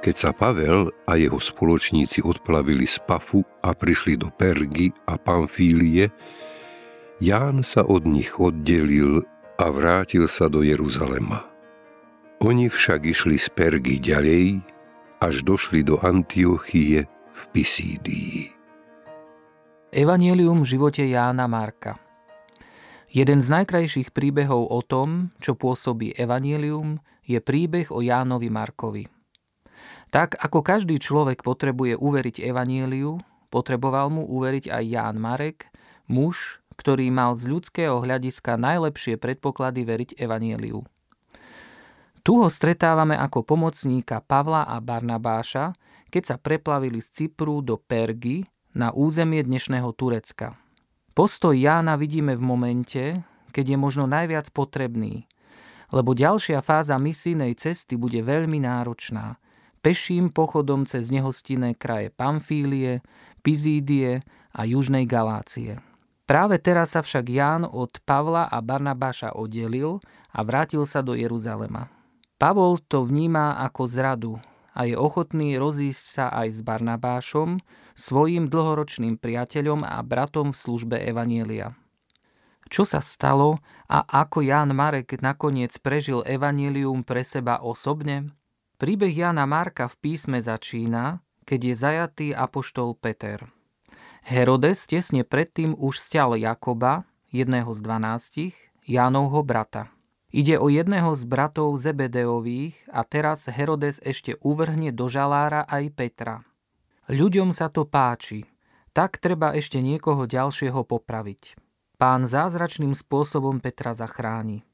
keď sa Pavel a jeho spoločníci odplavili z Pafu a prišli do Pergy a Pamfílie, Ján sa od nich oddelil a vrátil sa do Jeruzalema. Oni však išli z Pergy ďalej, až došli do Antiochie v Pisídii. Evangelium v živote Jána Marka Jeden z najkrajších príbehov o tom, čo pôsobí Evangelium, je príbeh o Jánovi Markovi – tak ako každý človek potrebuje uveriť Evanieliu, potreboval mu uveriť aj Ján Marek, muž, ktorý mal z ľudského hľadiska najlepšie predpoklady veriť Evanieliu. Tu ho stretávame ako pomocníka Pavla a Barnabáša, keď sa preplavili z Cypru do Pergy na územie dnešného Turecka. Postoj Jána vidíme v momente, keď je možno najviac potrebný, lebo ďalšia fáza misijnej cesty bude veľmi náročná – peším pochodom cez nehostinné kraje Pamfílie, Pizídie a Južnej Galácie. Práve teraz sa však Ján od Pavla a Barnabáša oddelil a vrátil sa do Jeruzalema. Pavol to vníma ako zradu a je ochotný rozísť sa aj s Barnabášom, svojim dlhoročným priateľom a bratom v službe Evanielia. Čo sa stalo a ako Ján Marek nakoniec prežil Evanielium pre seba osobne? Príbeh Jana Marka v písme začína, keď je zajatý apoštol Peter. Herodes tesne predtým už stial Jakoba, jedného z dvanástich, Jánovho brata. Ide o jedného z bratov Zebedeových a teraz Herodes ešte uvrhne do žalára aj Petra. Ľuďom sa to páči, tak treba ešte niekoho ďalšieho popraviť. Pán zázračným spôsobom Petra zachráni.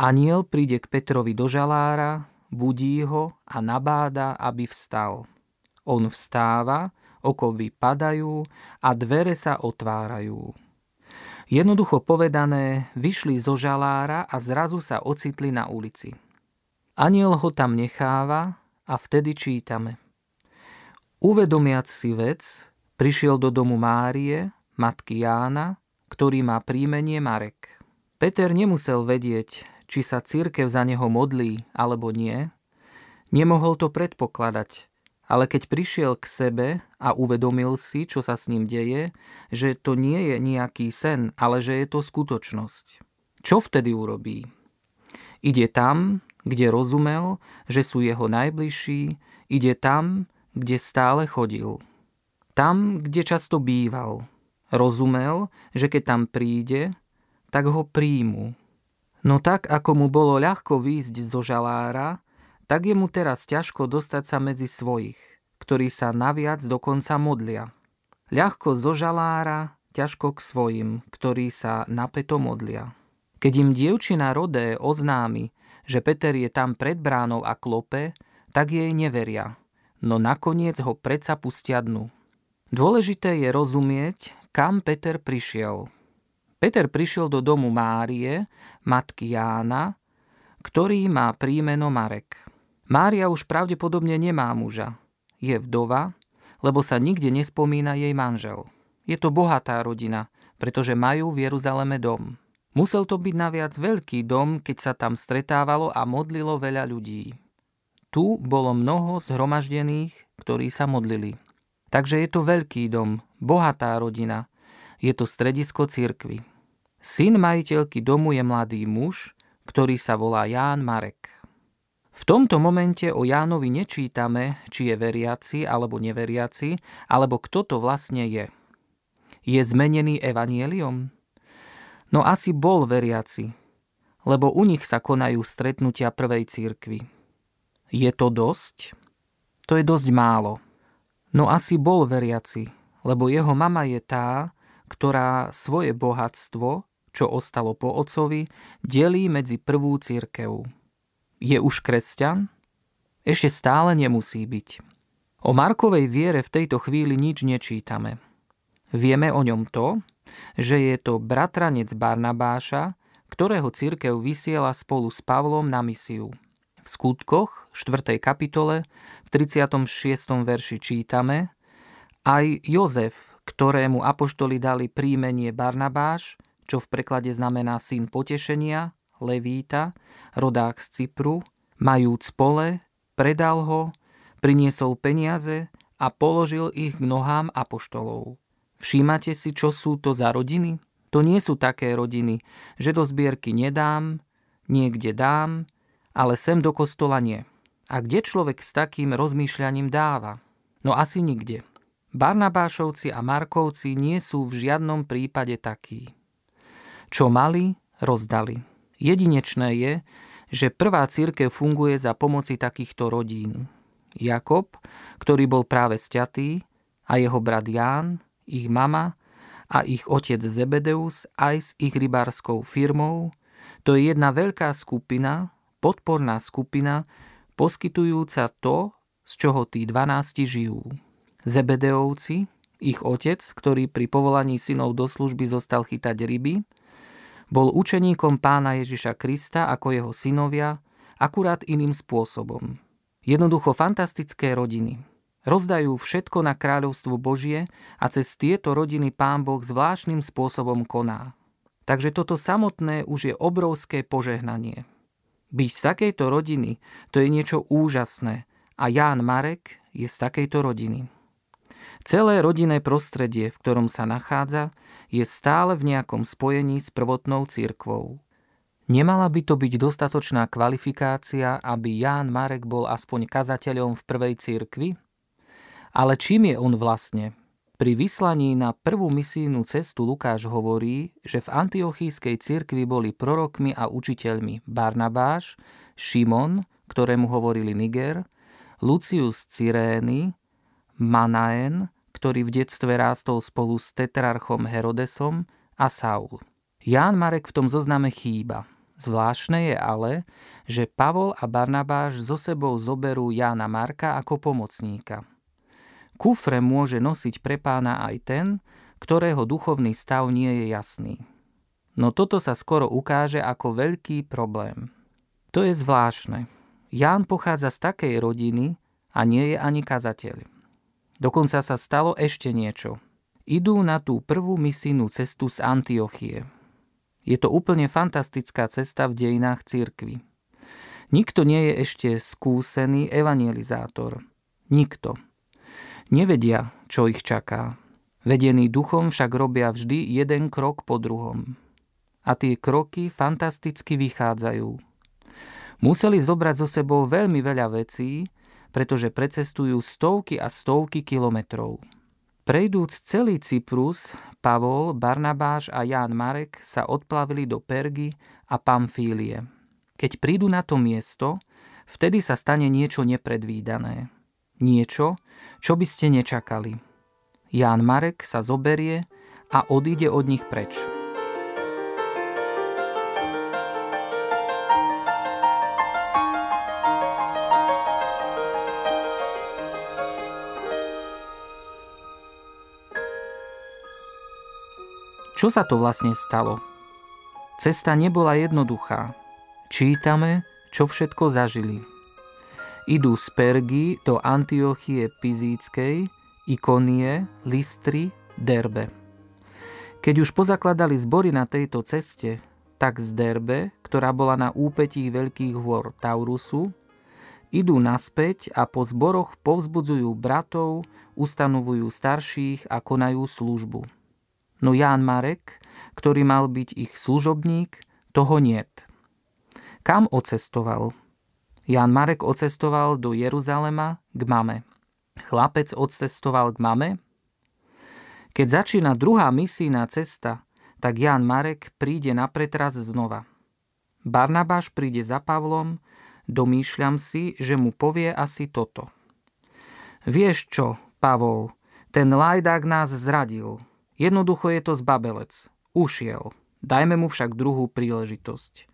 Aniel príde k Petrovi do žalára, budí ho a nabáda, aby vstal. On vstáva, okovy padajú a dvere sa otvárajú. Jednoducho povedané, vyšli zo žalára a zrazu sa ocitli na ulici. Aniel ho tam necháva a vtedy čítame. Uvedomiac si vec, prišiel do domu Márie, matky Jána, ktorý má príjmenie Marek. Peter nemusel vedieť, či sa církev za neho modlí alebo nie, nemohol to predpokladať, ale keď prišiel k sebe a uvedomil si, čo sa s ním deje, že to nie je nejaký sen, ale že je to skutočnosť. Čo vtedy urobí? Ide tam, kde rozumel, že sú jeho najbližší, ide tam, kde stále chodil. Tam, kde často býval. Rozumel, že keď tam príde, tak ho príjmu. No tak, ako mu bolo ľahko výjsť zo žalára, tak je mu teraz ťažko dostať sa medzi svojich, ktorí sa naviac dokonca modlia. Ľahko zo žalára ťažko k svojim, ktorí sa napeto modlia. Keď im dievčina Rodé oznámi, že Peter je tam pred bránou a klope, tak jej neveria, no nakoniec ho predsa pustia dnu. Dôležité je rozumieť, kam Peter prišiel. Peter prišiel do domu Márie, matky Jána, ktorý má príjmeno Marek. Mária už pravdepodobne nemá muža. Je vdova, lebo sa nikde nespomína jej manžel. Je to bohatá rodina, pretože majú v Jeruzaleme dom. Musel to byť naviac veľký dom, keď sa tam stretávalo a modlilo veľa ľudí. Tu bolo mnoho zhromaždených, ktorí sa modlili. Takže je to veľký dom, bohatá rodina. Je to stredisko cirkvy. Syn majiteľky domu je mladý muž, ktorý sa volá Ján Marek. V tomto momente o Jánovi nečítame, či je veriaci alebo neveriaci, alebo kto to vlastne je. Je zmenený evanieliom? No asi bol veriaci, lebo u nich sa konajú stretnutia prvej církvy. Je to dosť? To je dosť málo. No asi bol veriaci, lebo jeho mama je tá, ktorá svoje bohatstvo, čo ostalo po otcovi, delí medzi prvú církev. Je už kresťan? Ešte stále nemusí byť. O Markovej viere v tejto chvíli nič nečítame. Vieme o ňom to, že je to bratranec Barnabáša, ktorého církev vysiela spolu s Pavlom na misiu. V skutkoch 4. kapitole 36. verši čítame Aj Jozef, ktorému apoštoli dali príjmenie Barnabáš, čo v preklade znamená syn potešenia, Levíta, rodák z Cypru, majúc pole, predal ho, priniesol peniaze a položil ich k nohám apoštolov. Všímate si, čo sú to za rodiny? To nie sú také rodiny, že do zbierky nedám, niekde dám, ale sem do kostola nie. A kde človek s takým rozmýšľaním dáva? No asi nikde. Barnabášovci a Markovci nie sú v žiadnom prípade takí. Čo mali, rozdali. Jedinečné je, že prvá církev funguje za pomoci takýchto rodín. Jakob, ktorý bol práve sťatý, a jeho brat Ján, ich mama a ich otec Zebedeus aj s ich rybárskou firmou, to je jedna veľká skupina, podporná skupina, poskytujúca to, z čoho tí dvanácti žijú. Zebedeovci, ich otec, ktorý pri povolaní synov do služby zostal chytať ryby, bol učeníkom pána Ježiša Krista ako jeho synovia, akurát iným spôsobom. Jednoducho fantastické rodiny. Rozdajú všetko na kráľovstvo Božie a cez tieto rodiny pán Boh zvláštnym spôsobom koná. Takže toto samotné už je obrovské požehnanie. Byť z takejto rodiny, to je niečo úžasné a Ján Marek je z takejto rodiny. Celé rodinné prostredie, v ktorom sa nachádza, je stále v nejakom spojení s prvotnou církvou. Nemala by to byť dostatočná kvalifikácia, aby Ján Marek bol aspoň kazateľom v prvej církvi? Ale čím je on vlastne? Pri vyslaní na prvú misijnú cestu Lukáš hovorí, že v antiochískej cirkvi boli prorokmi a učiteľmi Barnabáš, Šimon, ktorému hovorili Niger, Lucius Cyrény, Manaen, ktorý v detstve rástol spolu s tetrarchom Herodesom a Saul. Ján Marek v tom zozname chýba. Zvláštne je ale, že Pavol a Barnabáš so sebou zoberú Jána Marka ako pomocníka – Kufre môže nosiť pre pána aj ten, ktorého duchovný stav nie je jasný. No toto sa skoro ukáže ako veľký problém. To je zvláštne. Ján pochádza z takej rodiny a nie je ani kazateľ. Dokonca sa stalo ešte niečo. Idú na tú prvú misijnú cestu z Antiochie. Je to úplne fantastická cesta v dejinách cirkvy. Nikto nie je ešte skúsený evangelizátor. Nikto. Nevedia, čo ich čaká. Vedení duchom však robia vždy jeden krok po druhom. A tie kroky fantasticky vychádzajú. Museli zobrať so sebou veľmi veľa vecí, pretože precestujú stovky a stovky kilometrov. Prejdúc celý Cyprus, Pavol, Barnabáš a Ján Marek sa odplavili do Pergy a Pamfílie. Keď prídu na to miesto, vtedy sa stane niečo nepredvídané. Niečo, čo by ste nečakali. Ján Marek sa zoberie a odíde od nich preč. Čo sa to vlastne stalo? Cesta nebola jednoduchá. Čítame, čo všetko zažili. Idú z Pergy do Antiochie Pizíckej, Ikonie, Listry, Derbe. Keď už pozakladali zbory na tejto ceste, tak z Derbe, ktorá bola na úpetí veľkých hôr Taurusu, idú naspäť a po zboroch povzbudzujú bratov, ustanovujú starších a konajú službu. No Ján Marek, ktorý mal byť ich služobník, toho niet. Kam ocestoval? Ján Marek ocestoval do Jeruzalema k mame. Chlapec odcestoval k mame? Keď začína druhá misijná cesta, tak Ján Marek príde na pretraz znova. Barnabáš príde za Pavlom, domýšľam si, že mu povie asi toto. Vieš čo, Pavol, ten lajdák nás zradil – Jednoducho je to zbabelec. Ušiel. Dajme mu však druhú príležitosť.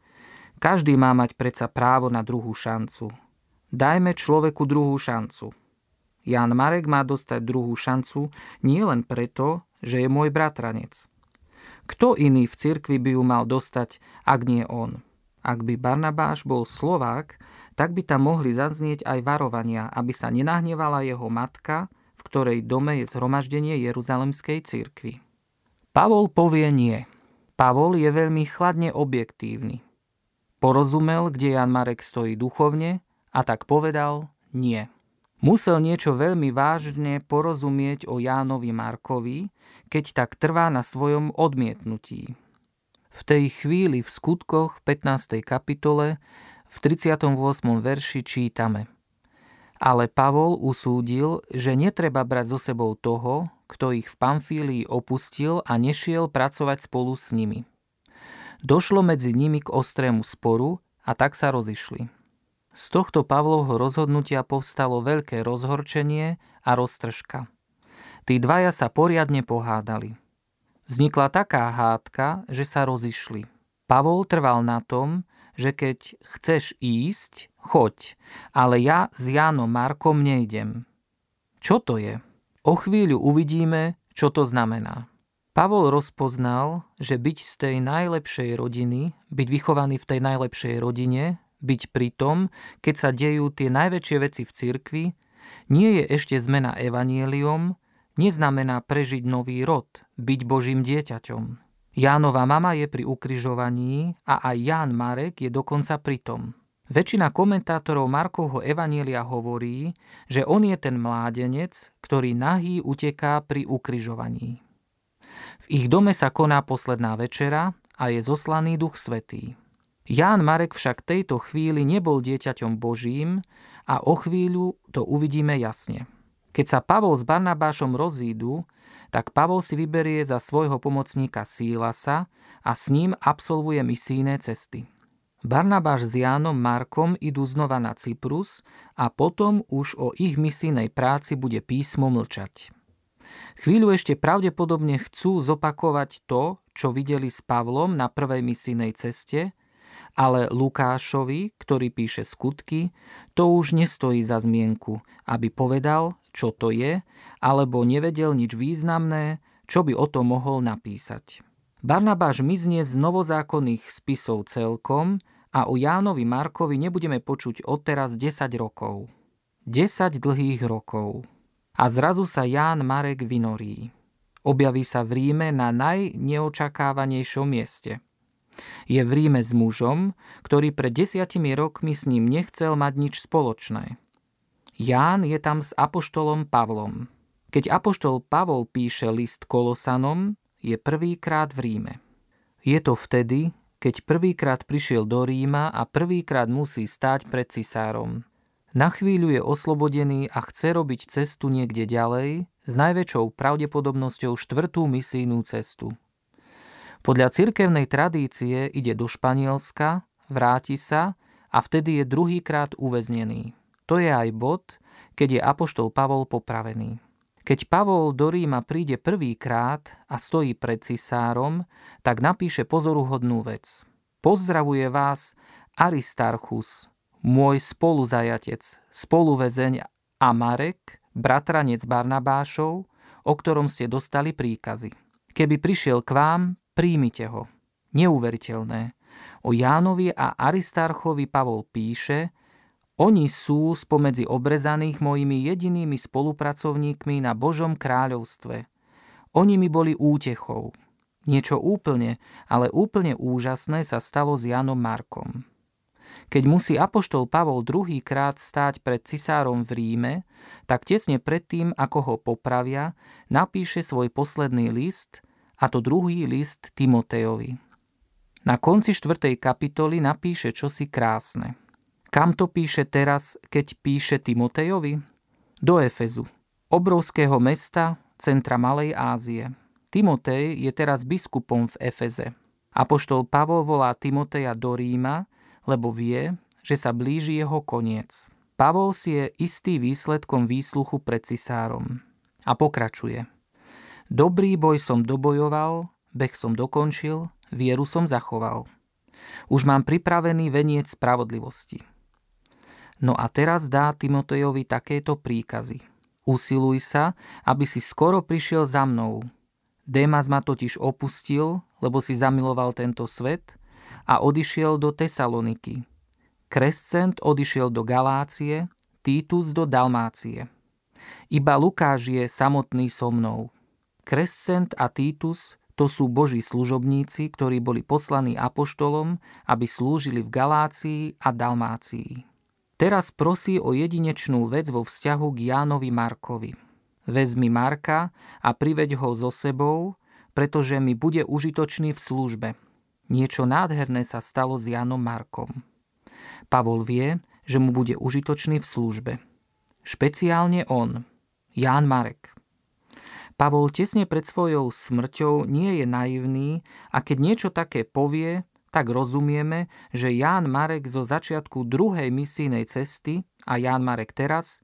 Každý má mať predsa právo na druhú šancu. Dajme človeku druhú šancu. Jan Marek má dostať druhú šancu nie len preto, že je môj bratranec. Kto iný v cirkvi by ju mal dostať, ak nie on? Ak by Barnabáš bol Slovák, tak by tam mohli zaznieť aj varovania, aby sa nenahnevala jeho matka ktorej dome je zhromaždenie Jeruzalemskej cirkvi. Pavol povie nie. Pavol je veľmi chladne objektívny. Porozumel, kde Jan Marek stojí duchovne a tak povedal nie. Musel niečo veľmi vážne porozumieť o Jánovi Markovi, keď tak trvá na svojom odmietnutí. V tej chvíli v skutkoch 15. kapitole v 38. verši čítame – ale Pavol usúdil, že netreba brať so sebou toho, kto ich v Pamfílii opustil a nešiel pracovať spolu s nimi. Došlo medzi nimi k ostrému sporu a tak sa rozišli. Z tohto Pavlovho rozhodnutia povstalo veľké rozhorčenie a roztržka. Tí dvaja sa poriadne pohádali. Vznikla taká hádka, že sa rozišli. Pavol trval na tom, že keď chceš ísť, choď, ale ja s Jánom Markom nejdem. Čo to je? O chvíľu uvidíme, čo to znamená. Pavol rozpoznal, že byť z tej najlepšej rodiny, byť vychovaný v tej najlepšej rodine, byť pri tom, keď sa dejú tie najväčšie veci v cirkvi, nie je ešte zmena evanielium, neznamená prežiť nový rod, byť Božím dieťaťom. Jánova mama je pri ukrižovaní a aj Ján Marek je dokonca pri tom. Väčšina komentátorov Markovho Evanielia hovorí, že on je ten mládenec, ktorý nahý uteká pri ukrižovaní. V ich dome sa koná posledná večera a je zoslaný duch svetý. Ján Marek však tejto chvíli nebol dieťaťom Božím a o chvíľu to uvidíme jasne. Keď sa Pavol s Barnabášom rozídu, tak Pavol si vyberie za svojho pomocníka Sílasa a s ním absolvuje misijné cesty. Barnabáš s Jánom Markom idú znova na Cyprus a potom už o ich misijnej práci bude písmo mlčať. Chvíľu ešte pravdepodobne chcú zopakovať to, čo videli s Pavlom na prvej misijnej ceste, ale Lukášovi, ktorý píše skutky, to už nestojí za zmienku, aby povedal, čo to je, alebo nevedel nič významné, čo by o tom mohol napísať. Barnabáš miznie z novozákonných spisov celkom a o Jánovi Markovi nebudeme počuť odteraz 10 rokov. 10 dlhých rokov. A zrazu sa Ján Marek vynorí. Objaví sa v Ríme na najneočakávanejšom mieste. Je v Ríme s mužom, ktorý pred desiatimi rokmi s ním nechcel mať nič spoločné. Ján je tam s apoštolom Pavlom. Keď apoštol Pavol píše list Kolosanom, je prvýkrát v Ríme. Je to vtedy, keď prvýkrát prišiel do Ríma a prvýkrát musí stáť pred cisárom. Na chvíľu je oslobodený a chce robiť cestu niekde ďalej, s najväčšou pravdepodobnosťou štvrtú misijnú cestu. Podľa cirkevnej tradície ide do Španielska, vráti sa a vtedy je druhýkrát uväznený. To je aj bod, keď je apoštol Pavol popravený. Keď Pavol do Ríma príde prvýkrát a stojí pred cisárom, tak napíše pozoruhodnú vec. Pozdravuje vás Aristarchus, môj spoluzajatec, spoluvezeň Amarek, bratranec Barnabášov, o ktorom ste dostali príkazy. Keby prišiel k vám, príjmite ho. Neuveriteľné. O Jánovi a Aristarchovi Pavol píše, oni sú spomedzi obrezaných mojimi jedinými spolupracovníkmi na Božom kráľovstve. Oni mi boli útechou. Niečo úplne, ale úplne úžasné sa stalo s Janom Markom. Keď musí apoštol Pavol druhýkrát stáť pred cisárom v Ríme, tak tesne predtým, ako ho popravia, napíše svoj posledný list, a to druhý list Timotejovi. Na konci štvrtej kapitoly napíše čosi krásne – kam to píše teraz, keď píše Timotejovi? Do Efezu, obrovského mesta, centra Malej Ázie. Timotej je teraz biskupom v Efeze. Apoštol Pavol volá Timoteja do Ríma, lebo vie, že sa blíži jeho koniec. Pavol si je istý výsledkom výsluchu pred cisárom. A pokračuje. Dobrý boj som dobojoval, beh som dokončil, vieru som zachoval. Už mám pripravený veniec spravodlivosti. No a teraz dá Timotejovi takéto príkazy. Usiluj sa, aby si skoro prišiel za mnou. Démas ma totiž opustil, lebo si zamiloval tento svet a odišiel do Tesaloniky. Krescent odišiel do Galácie, Titus do Dalmácie. Iba Lukáš je samotný so mnou. Krescent a Titus to sú boží služobníci, ktorí boli poslaní apoštolom, aby slúžili v Galácii a Dalmácii. Teraz prosí o jedinečnú vec vo vzťahu k Jánovi Markovi. Vezmi Marka a priveď ho so sebou, pretože mi bude užitočný v službe. Niečo nádherné sa stalo s Jánom Markom. Pavol vie, že mu bude užitočný v službe. Špeciálne on, Ján Marek. Pavol tesne pred svojou smrťou nie je naivný a keď niečo také povie, tak rozumieme, že Ján Marek zo začiatku druhej misijnej cesty a Ján Marek teraz,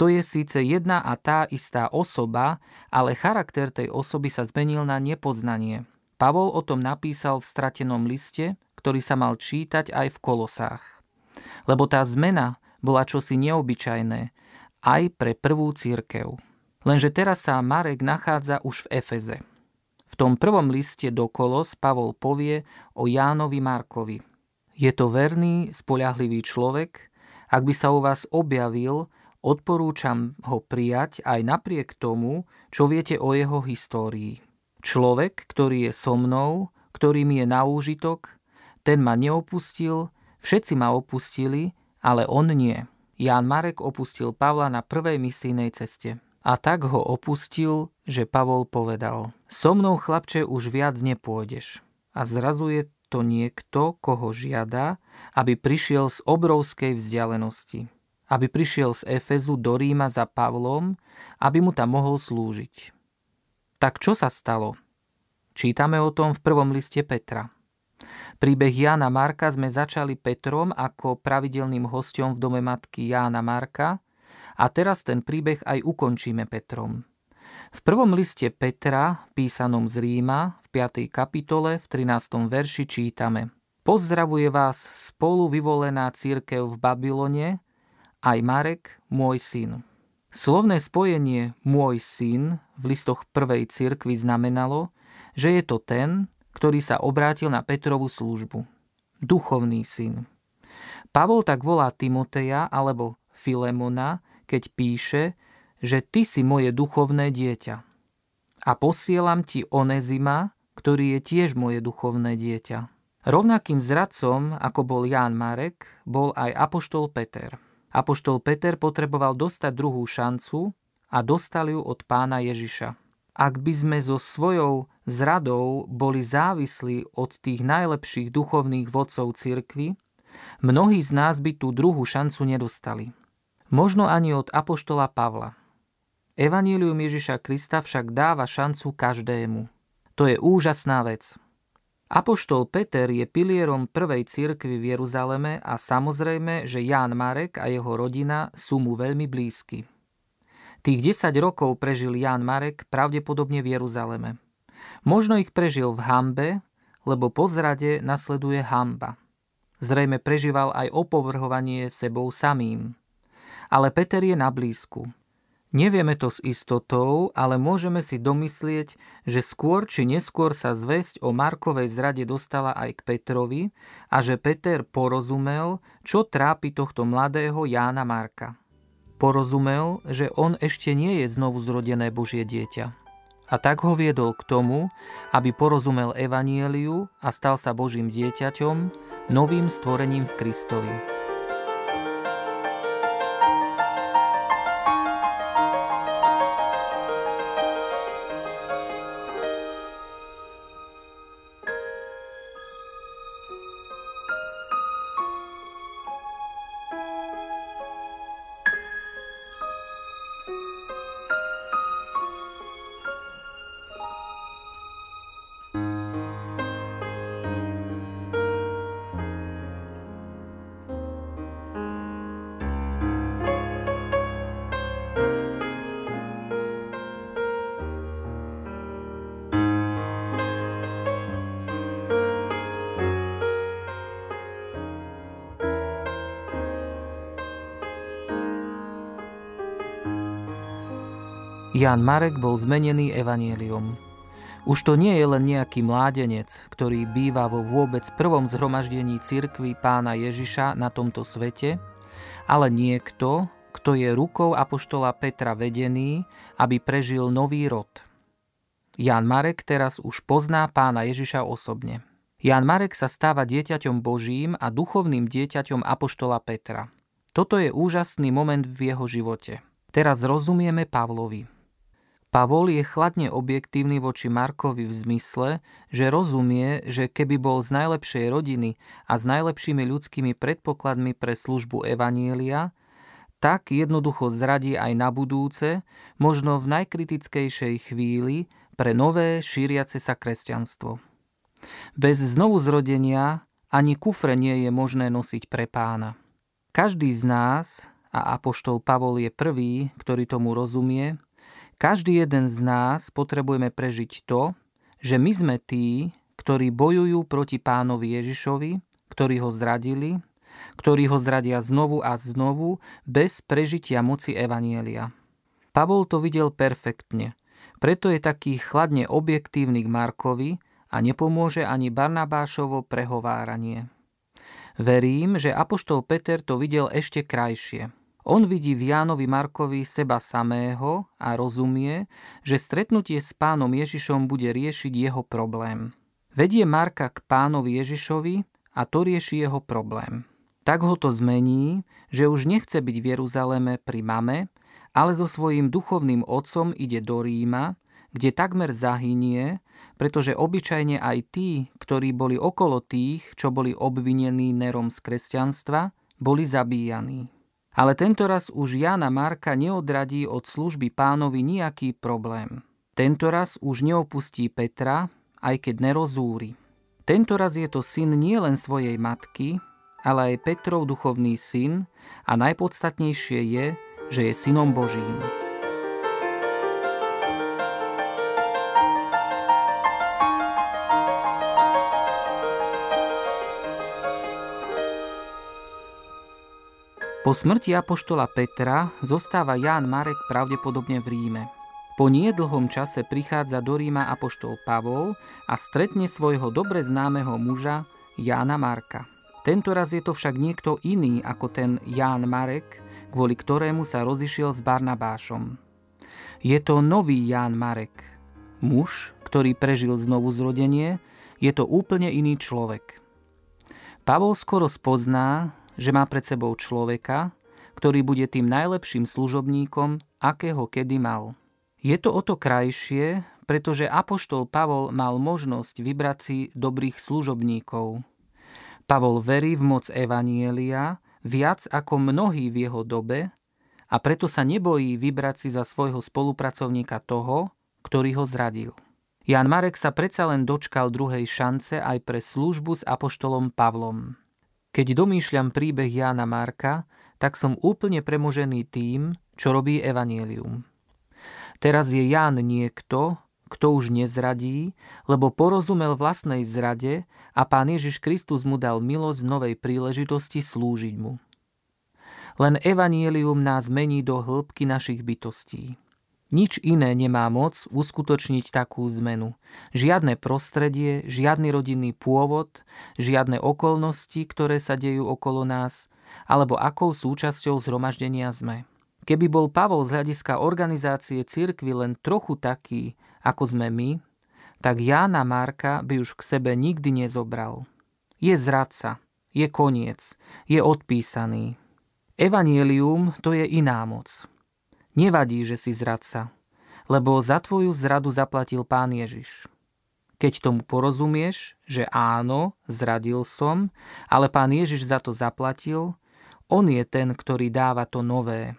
to je síce jedna a tá istá osoba, ale charakter tej osoby sa zmenil na nepoznanie. Pavol o tom napísal v stratenom liste, ktorý sa mal čítať aj v kolosách. Lebo tá zmena bola čosi neobyčajné aj pre prvú církev. Lenže teraz sa Marek nachádza už v Efeze – v tom prvom liste do Kolos Pavol povie o Jánovi Markovi. Je to verný, spoľahlivý človek, ak by sa u vás objavil, odporúčam ho prijať aj napriek tomu, čo viete o jeho histórii. Človek, ktorý je so mnou, ktorý mi je na úžitok, ten ma neopustil, všetci ma opustili, ale on nie. Ján Marek opustil Pavla na prvej misijnej ceste. A tak ho opustil, že Pavol povedal, so mnou chlapče už viac nepôjdeš. A zrazu je to niekto, koho žiada, aby prišiel z obrovskej vzdialenosti. Aby prišiel z Efezu do Ríma za Pavlom, aby mu tam mohol slúžiť. Tak čo sa stalo? Čítame o tom v prvom liste Petra. Príbeh Jána Marka sme začali Petrom ako pravidelným hostom v dome matky Jána Marka – a teraz ten príbeh aj ukončíme Petrom. V prvom liste Petra, písanom z Ríma, v 5. kapitole, v 13. verši čítame Pozdravuje vás spolu vyvolená církev v Babylone, aj Marek, môj syn. Slovné spojenie môj syn v listoch prvej cirkvi znamenalo, že je to ten, ktorý sa obrátil na Petrovu službu. Duchovný syn. Pavol tak volá Timoteja alebo Filemona, keď píše, že ty si moje duchovné dieťa. A posielam ti Onezima, ktorý je tiež moje duchovné dieťa. Rovnakým zradcom, ako bol Ján Marek, bol aj Apoštol Peter. Apoštol Peter potreboval dostať druhú šancu a dostal ju od pána Ježiša. Ak by sme so svojou zradou boli závislí od tých najlepších duchovných vodcov cirkvy, mnohí z nás by tú druhú šancu nedostali. Možno ani od apoštola Pavla. Evanílium Ježiša Krista však dáva šancu každému. To je úžasná vec. Apoštol Peter je pilierom prvej cirkvi v Jeruzaleme a samozrejme, že Ján Marek a jeho rodina sú mu veľmi blízky. Tých 10 rokov prežil Ján Marek pravdepodobne v Jeruzaleme. Možno ich prežil v hambe, lebo po zrade nasleduje hamba. Zrejme prežíval aj opovrhovanie sebou samým. Ale Peter je na blízku. Nevieme to s istotou, ale môžeme si domyslieť, že skôr či neskôr sa zväzť o Markovej zrade dostala aj k Petrovi a že Peter porozumel, čo trápi tohto mladého Jána Marka. Porozumel, že on ešte nie je znovu zrodené Božie dieťa. A tak ho viedol k tomu, aby porozumel Evanieliu a stal sa Božím dieťaťom, novým stvorením v Kristovi. Jan Marek bol zmenený evanielium. Už to nie je len nejaký mládenec, ktorý býva vo vôbec prvom zhromaždení cirkvy pána Ježiša na tomto svete, ale niekto, kto je rukou apoštola Petra vedený, aby prežil nový rod. Jan Marek teraz už pozná pána Ježiša osobne. Jan Marek sa stáva dieťaťom Božím a duchovným dieťaťom apoštola Petra. Toto je úžasný moment v jeho živote. Teraz rozumieme Pavlovi. Pavol je chladne objektívny voči Markovi v zmysle, že rozumie, že keby bol z najlepšej rodiny a s najlepšími ľudskými predpokladmi pre službu Evanielia, tak jednoducho zradí aj na budúce, možno v najkritickejšej chvíli pre nové šíriace sa kresťanstvo. Bez znovuzrodenia ani kufre nie je možné nosiť pre pána. Každý z nás, a apoštol Pavol je prvý, ktorý tomu rozumie, každý jeden z nás potrebujeme prežiť to, že my sme tí, ktorí bojujú proti pánovi Ježišovi, ktorí ho zradili, ktorí ho zradia znovu a znovu bez prežitia moci Evanielia. Pavol to videl perfektne, preto je taký chladne objektívny k Markovi a nepomôže ani Barnabášovo prehováranie. Verím, že Apoštol Peter to videl ešte krajšie – on vidí v Jánovi Markovi seba samého a rozumie, že stretnutie s pánom Ježišom bude riešiť jeho problém. Vedie Marka k pánovi Ježišovi a to rieši jeho problém. Tak ho to zmení, že už nechce byť v Jeruzaleme pri mame, ale so svojím duchovným otcom ide do Ríma, kde takmer zahynie, pretože obyčajne aj tí, ktorí boli okolo tých, čo boli obvinení nerom z kresťanstva, boli zabíjaní. Ale tento raz už Jana Marka neodradí od služby pánovi nejaký problém. Tento raz už neopustí Petra, aj keď nerozúri. Tento raz je to syn nielen svojej matky, ale aj Petrov duchovný syn a najpodstatnejšie je, že je synom Božím. Po smrti apoštola Petra zostáva Ján Marek pravdepodobne v Ríme. Po niedlhom čase prichádza do Ríma apoštol Pavol a stretne svojho dobre známeho muža Jána Marka. Tento raz je to však niekto iný ako ten Ján Marek, kvôli ktorému sa rozišiel s Barnabášom. Je to nový Ján Marek, muž, ktorý prežil znovu zrodenie, je to úplne iný človek. Pavol skoro spozná, že má pred sebou človeka, ktorý bude tým najlepším služobníkom, akého kedy mal. Je to o to krajšie, pretože Apoštol Pavol mal možnosť vybrať si dobrých služobníkov. Pavol verí v moc Evanielia viac ako mnohí v jeho dobe a preto sa nebojí vybrať si za svojho spolupracovníka toho, ktorý ho zradil. Jan Marek sa predsa len dočkal druhej šance aj pre službu s Apoštolom Pavlom. Keď domýšľam príbeh Jána Marka, tak som úplne premožený tým, čo robí Evangelium. Teraz je Ján niekto, kto už nezradí, lebo porozumel vlastnej zrade a pán Ježiš Kristus mu dal milosť novej príležitosti slúžiť mu. Len evanielium nás mení do hĺbky našich bytostí. Nič iné nemá moc uskutočniť takú zmenu. Žiadne prostredie, žiadny rodinný pôvod, žiadne okolnosti, ktoré sa dejú okolo nás, alebo akou súčasťou zhromaždenia sme. Keby bol Pavol z hľadiska organizácie cirkvy len trochu taký, ako sme my, tak Jána Marka by už k sebe nikdy nezobral. Je zradca, je koniec, je odpísaný. Evanielium to je iná moc. Nevadí, že si zradca, lebo za tvoju zradu zaplatil pán Ježiš. Keď tomu porozumieš, že áno, zradil som, ale pán Ježiš za to zaplatil, on je ten, ktorý dáva to nové.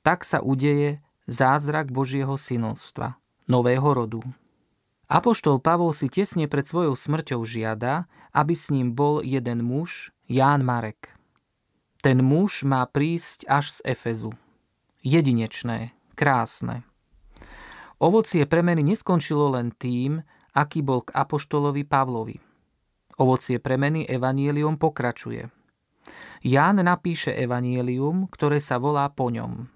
Tak sa udeje zázrak Božieho synovstva, nového rodu. Apoštol Pavol si tesne pred svojou smrťou žiada, aby s ním bol jeden muž, Ján Marek. Ten muž má prísť až z Efezu jedinečné, krásne. Ovocie premeny neskončilo len tým, aký bol k apoštolovi Pavlovi. Ovocie premeny evanielium pokračuje. Ján napíše evanielium, ktoré sa volá po ňom.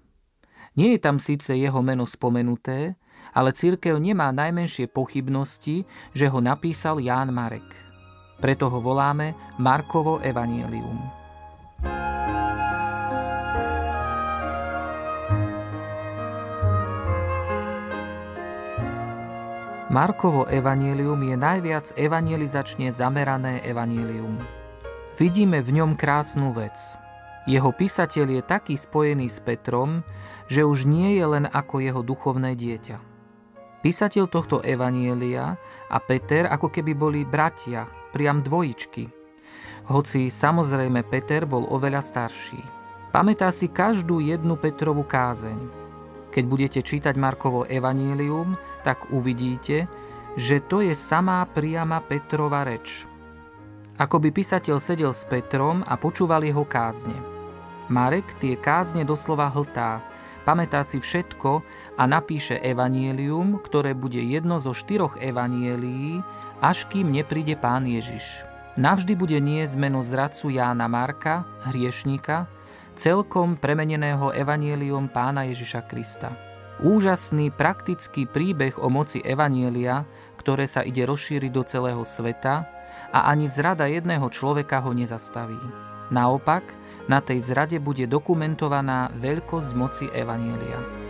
Nie je tam síce jeho meno spomenuté, ale církev nemá najmenšie pochybnosti, že ho napísal Ján Marek. Preto ho voláme Markovo evanielium. Markovo evanílium je najviac evangelizačne zamerané evanílium. Vidíme v ňom krásnu vec. Jeho písateľ je taký spojený s Petrom, že už nie je len ako jeho duchovné dieťa. Písateľ tohto evanielia a Peter ako keby boli bratia, priam dvojičky. Hoci samozrejme Peter bol oveľa starší. Pamätá si každú jednu Petrovú kázeň. Keď budete čítať Markovo evanílium, tak uvidíte, že to je samá priama Petrova reč. Ako by písateľ sedel s Petrom a počúval jeho kázne. Marek tie kázne doslova hltá, pamätá si všetko a napíše evanielium, ktoré bude jedno zo štyroch evanielií, až kým nepríde pán Ježiš. Navždy bude nie zmeno zradcu Jána Marka, hriešnika, celkom premeneného evanielium pána Ježiša Krista. Úžasný praktický príbeh o moci evanielia, ktoré sa ide rozšíriť do celého sveta a ani zrada jedného človeka ho nezastaví. Naopak, na tej zrade bude dokumentovaná veľkosť moci evanielia.